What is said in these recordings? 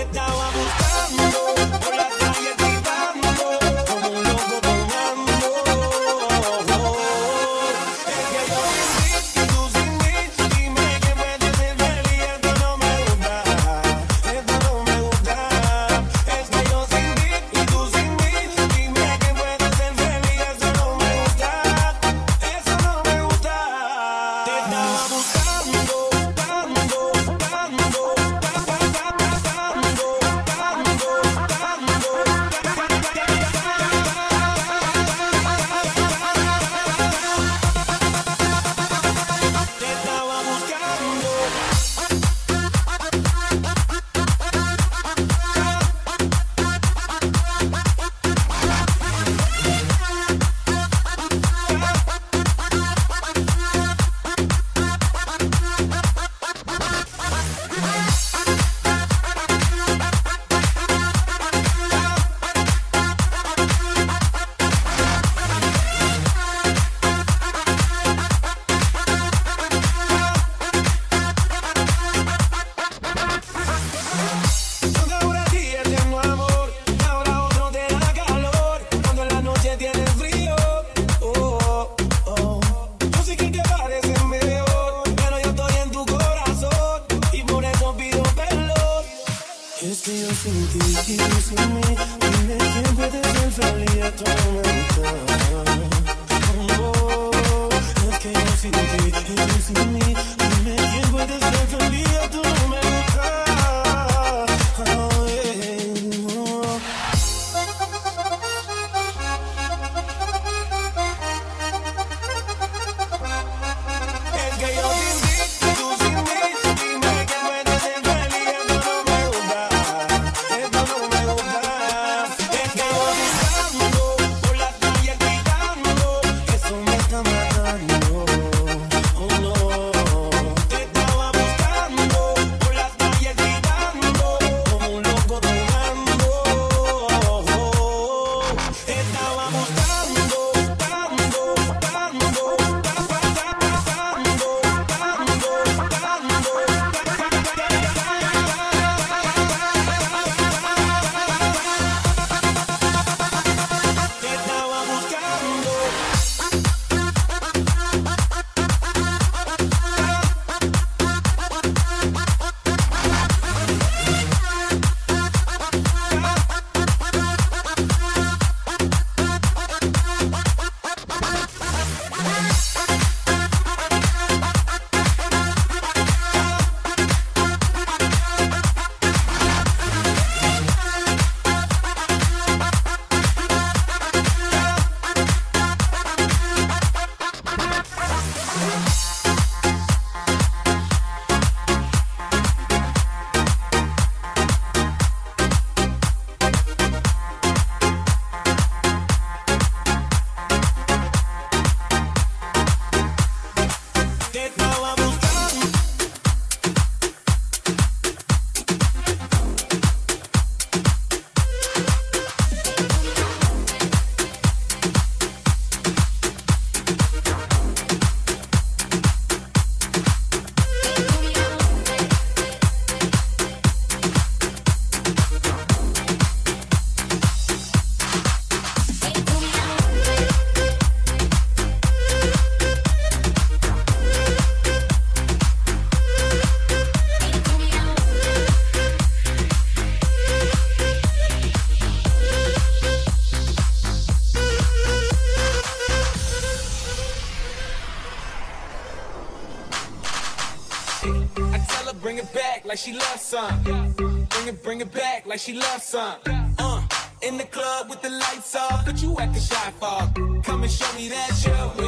te estaba buscando. like she loves some. Uh, in the club with the lights off, but you acting shy fog. Come and show me that you're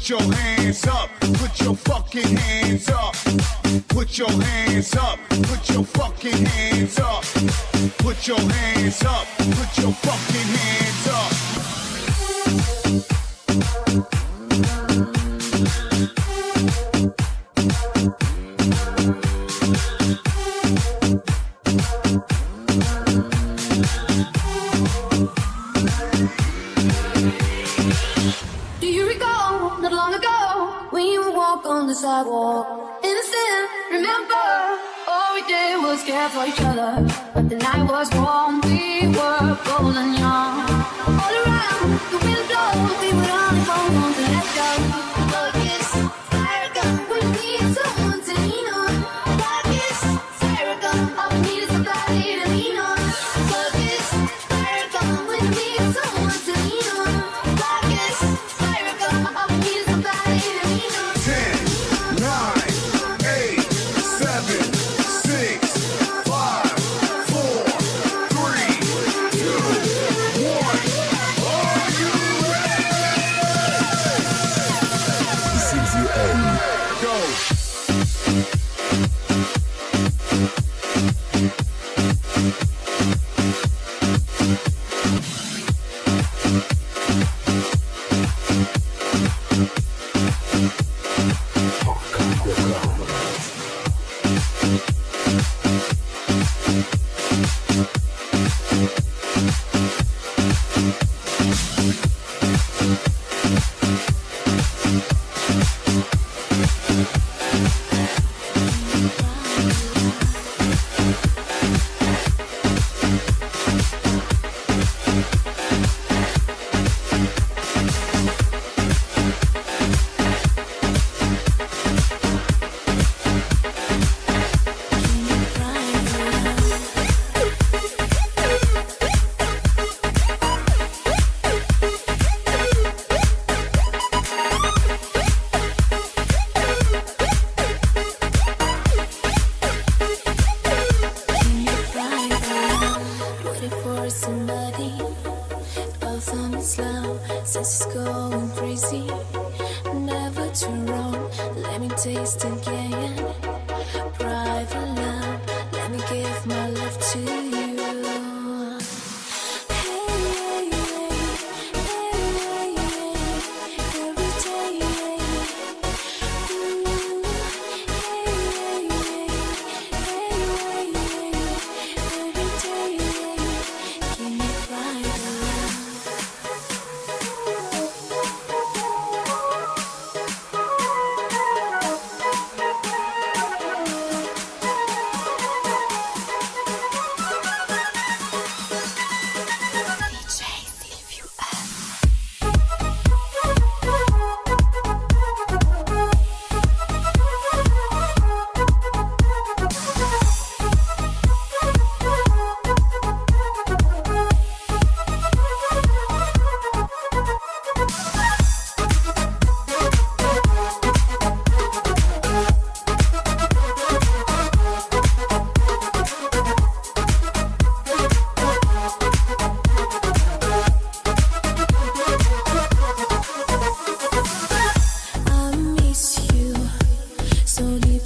Put your hands up, put your fucking hands up. Put your hands up, put your fucking hands up. Put your hands up, put your fucking hands up. sidewalk. Innocent, remember, all we did was care for each other. But the night was warm.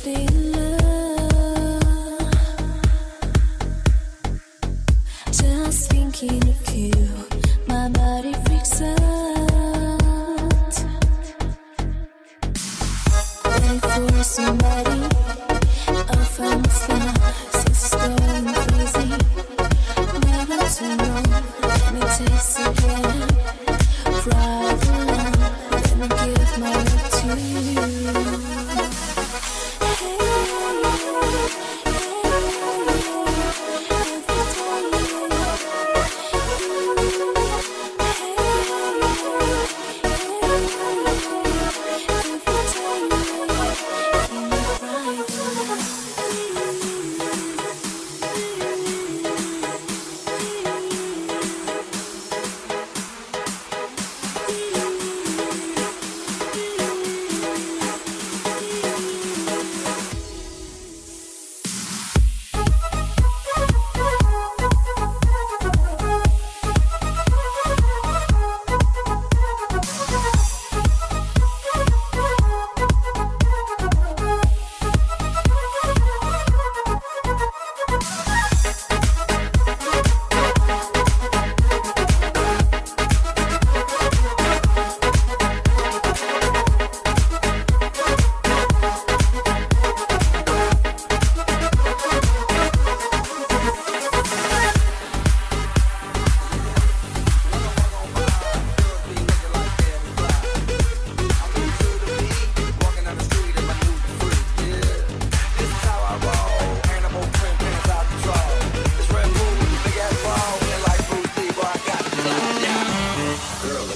So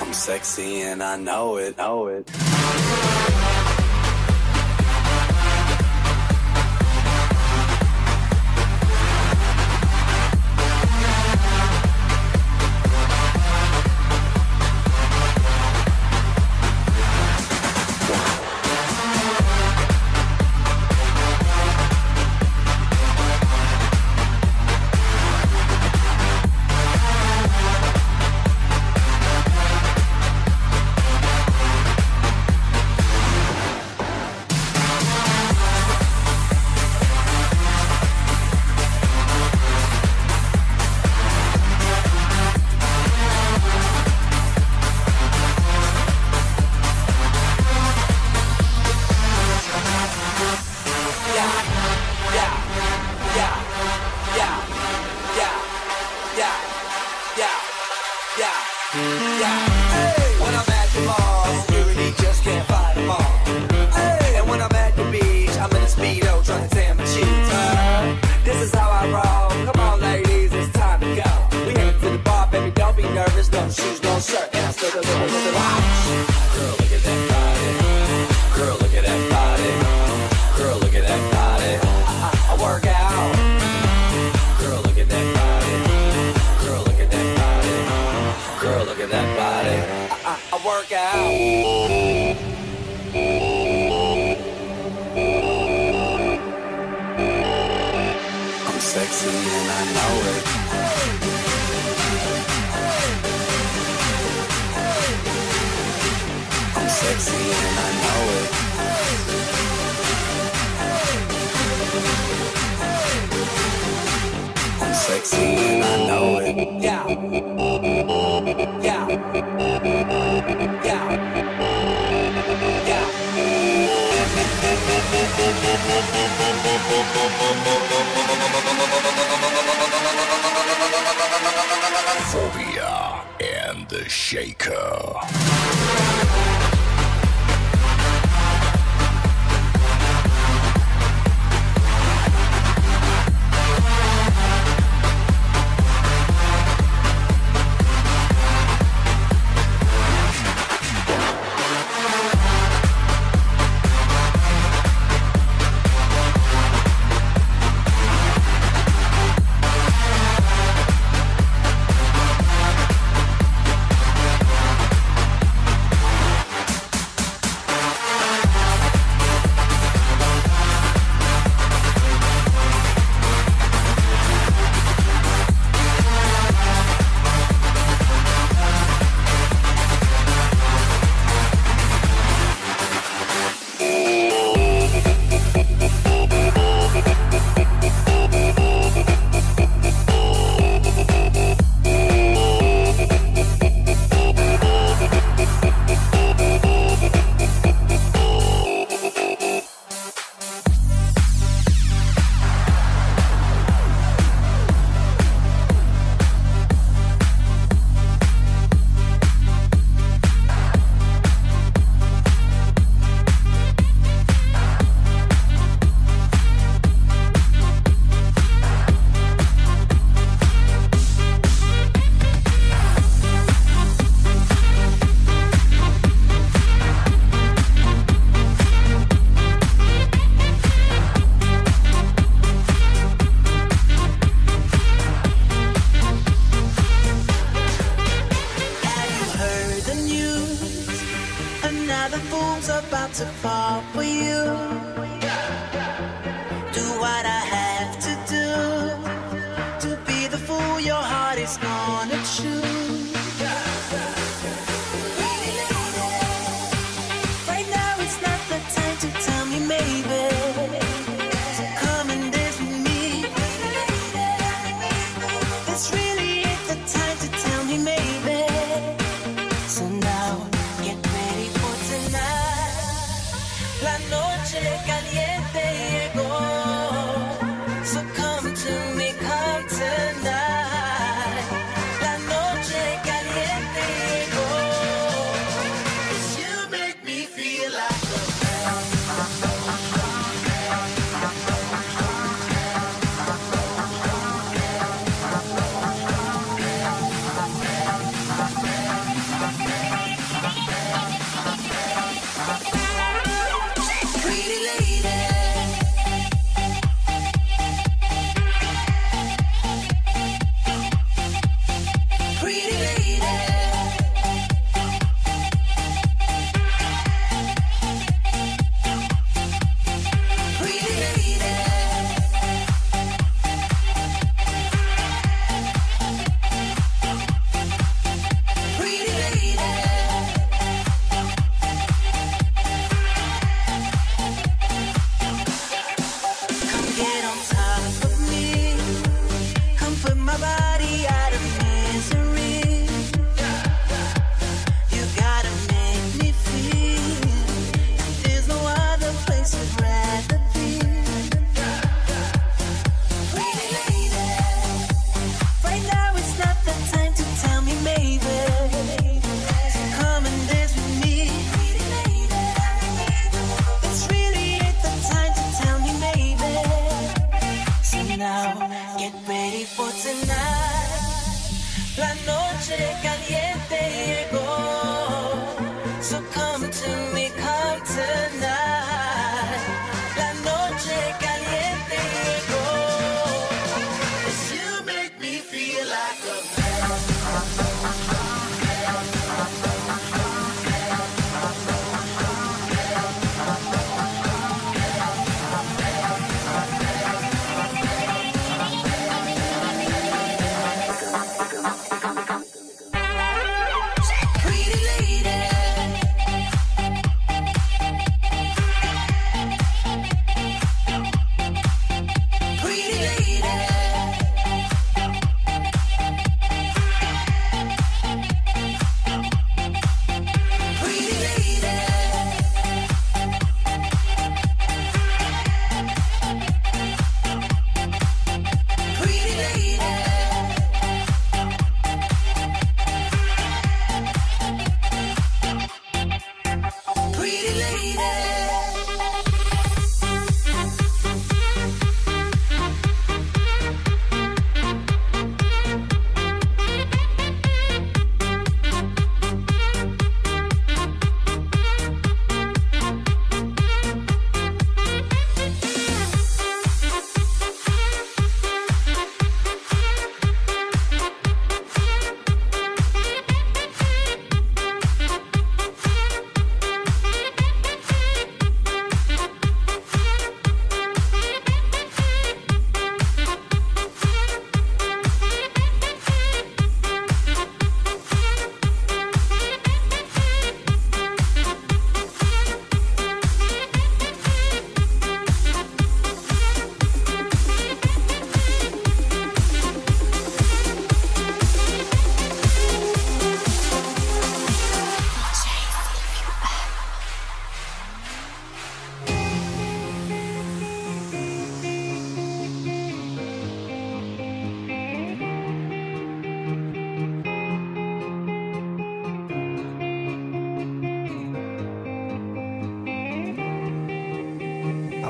I'm sexy and I know it, know it.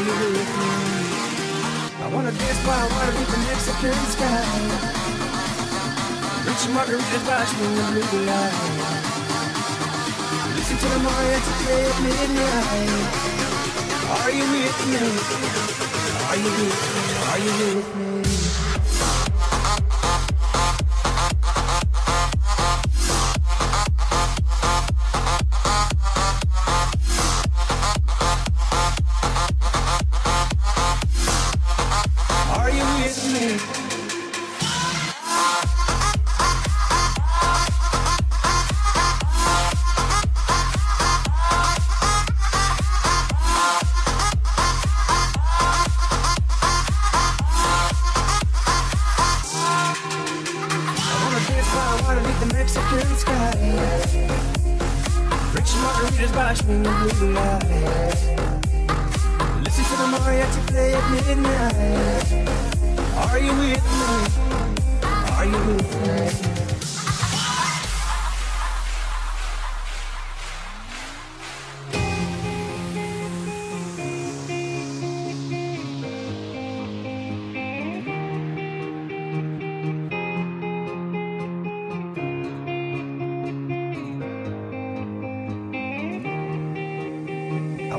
Are you with me? I wanna dance by water beneath the Mexican sky. Some margaritas by swinging blue light. Listen to the mariachi play at midnight. Are you with me? Are you with me? Are you with me?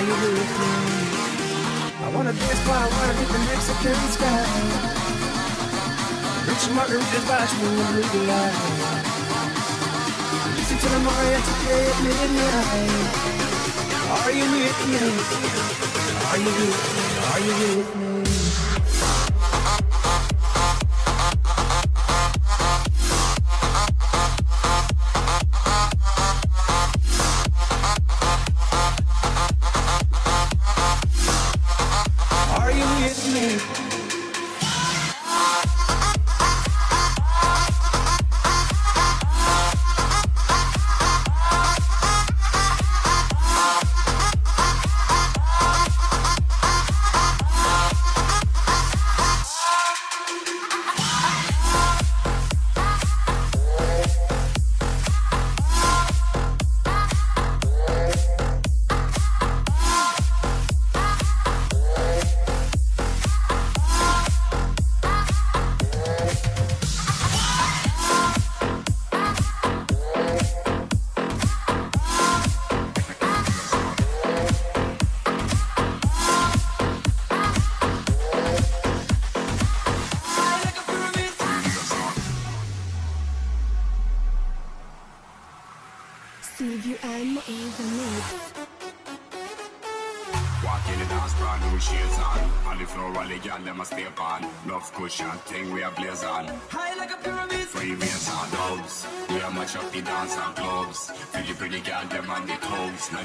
Are you with me? I wanna dance by water with the Mexican sky. Drink some margaritas, in the blue light. Listen to the mariachi play at midnight. Are you with me? Are you with me? Are you with me?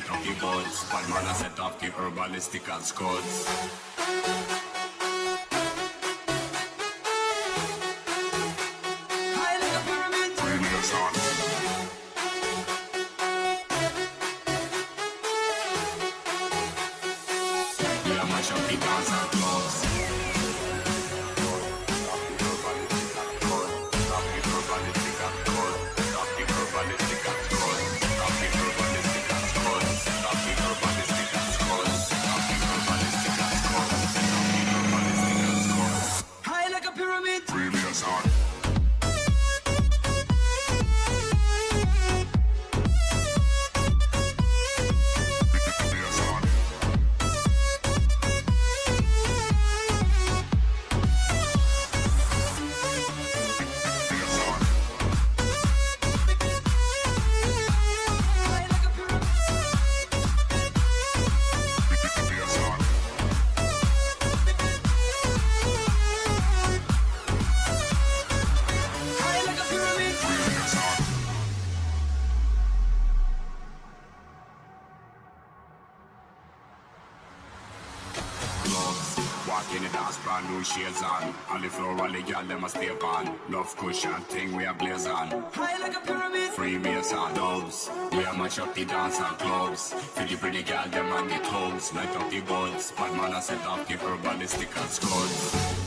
Light up the buds. One man set up the herbalistic and scuds. Shades on. On the floor, all the girl them a stay on. Love cushion, thing we a blaze on. High like a pyramid. Free bass and dubs. We a match up the dance and clubs. Feel the pretty girl them on the toes. Light up the buds. Bad man a set off the herbalistic and scuds.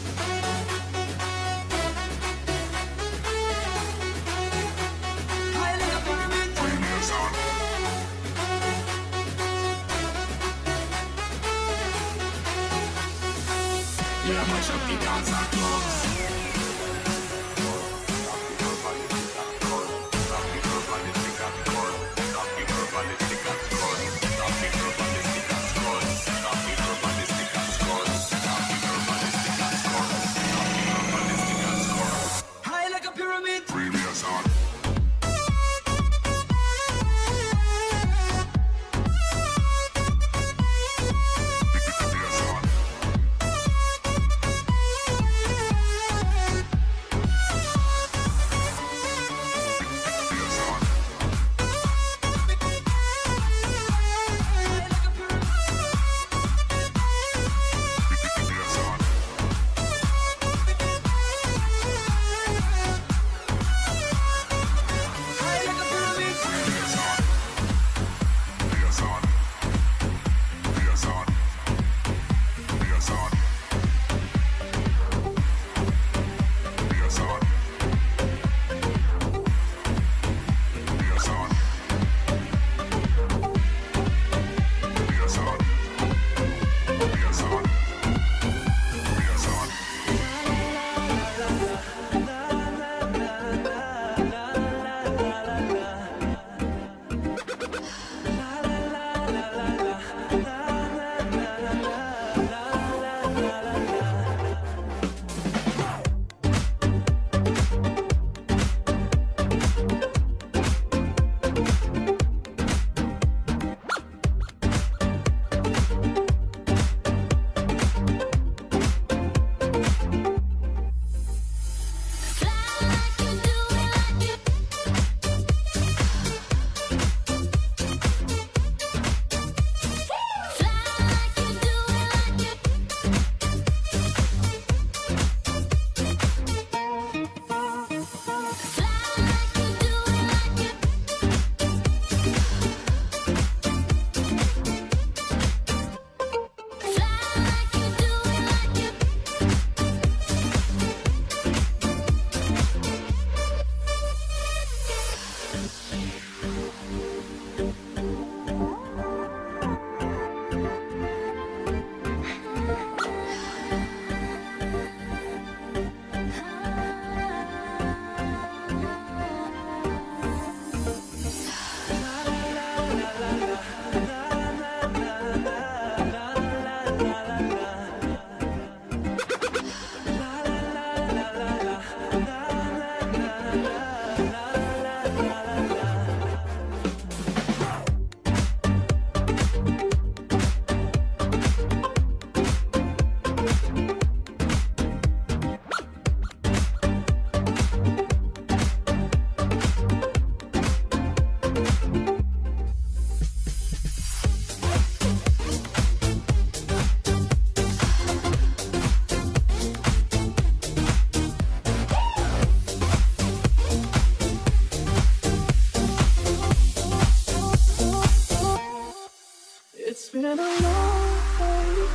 Been a long day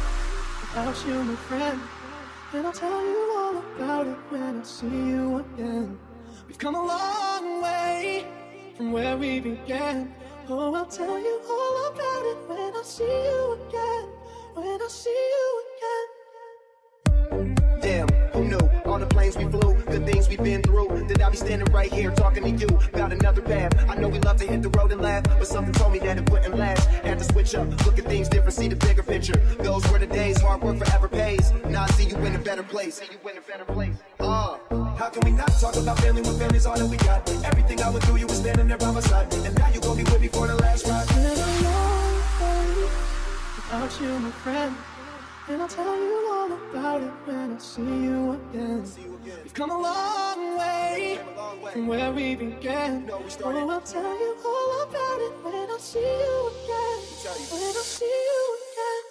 without you, my friend. And I'll tell you all about it when I see you again. We've come a long way from where we began. Oh, I'll tell you all about it when I see you again. When I see you again. All the planes we flew, the things we've been through. That I'll be standing right here talking to you about another path. I know we love to hit the road and laugh, but something told me that it wouldn't last. Had to switch up, look at things different, see the bigger picture. Those were the days, hard work forever pays. Now I see you in a better place. See you in a better place. Uh, how can we not talk about family when family's all that we got? Everything I went through, you were standing there by my side, and now you gon' be with me for the last ride. Long day without you, my friend. And I'll tell you all about it when I see you again. We've come a long way from where we began. Oh, I'll tell you all about it when I see you again. When I see you again.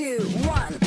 Two, one,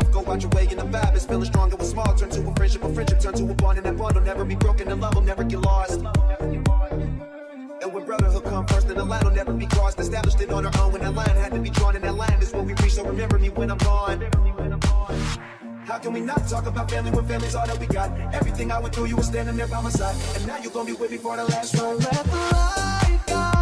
go out your way and the vibe is feeling strong. It was small, turn to a friendship, a friendship turn to a bond, and that bond will never be broken. The love will never get lost. And when brotherhood come first, then the line will never be crossed. Established it on our own when that line had to be drawn, and that line is what we reach. So remember me when I'm gone. How can we not talk about family when family's all that we got? Everything I went through, you were standing there by my side, and now you're gonna be with me for the last ride. Let the light guide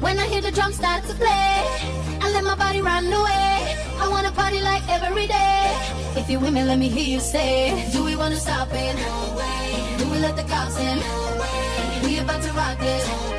When I hear the drums start to play, I let my body run away. I wanna party like every day. If you with me, let me hear you say, Do we wanna stop it? No way. Do we let the cops in? No way. We about to rock this.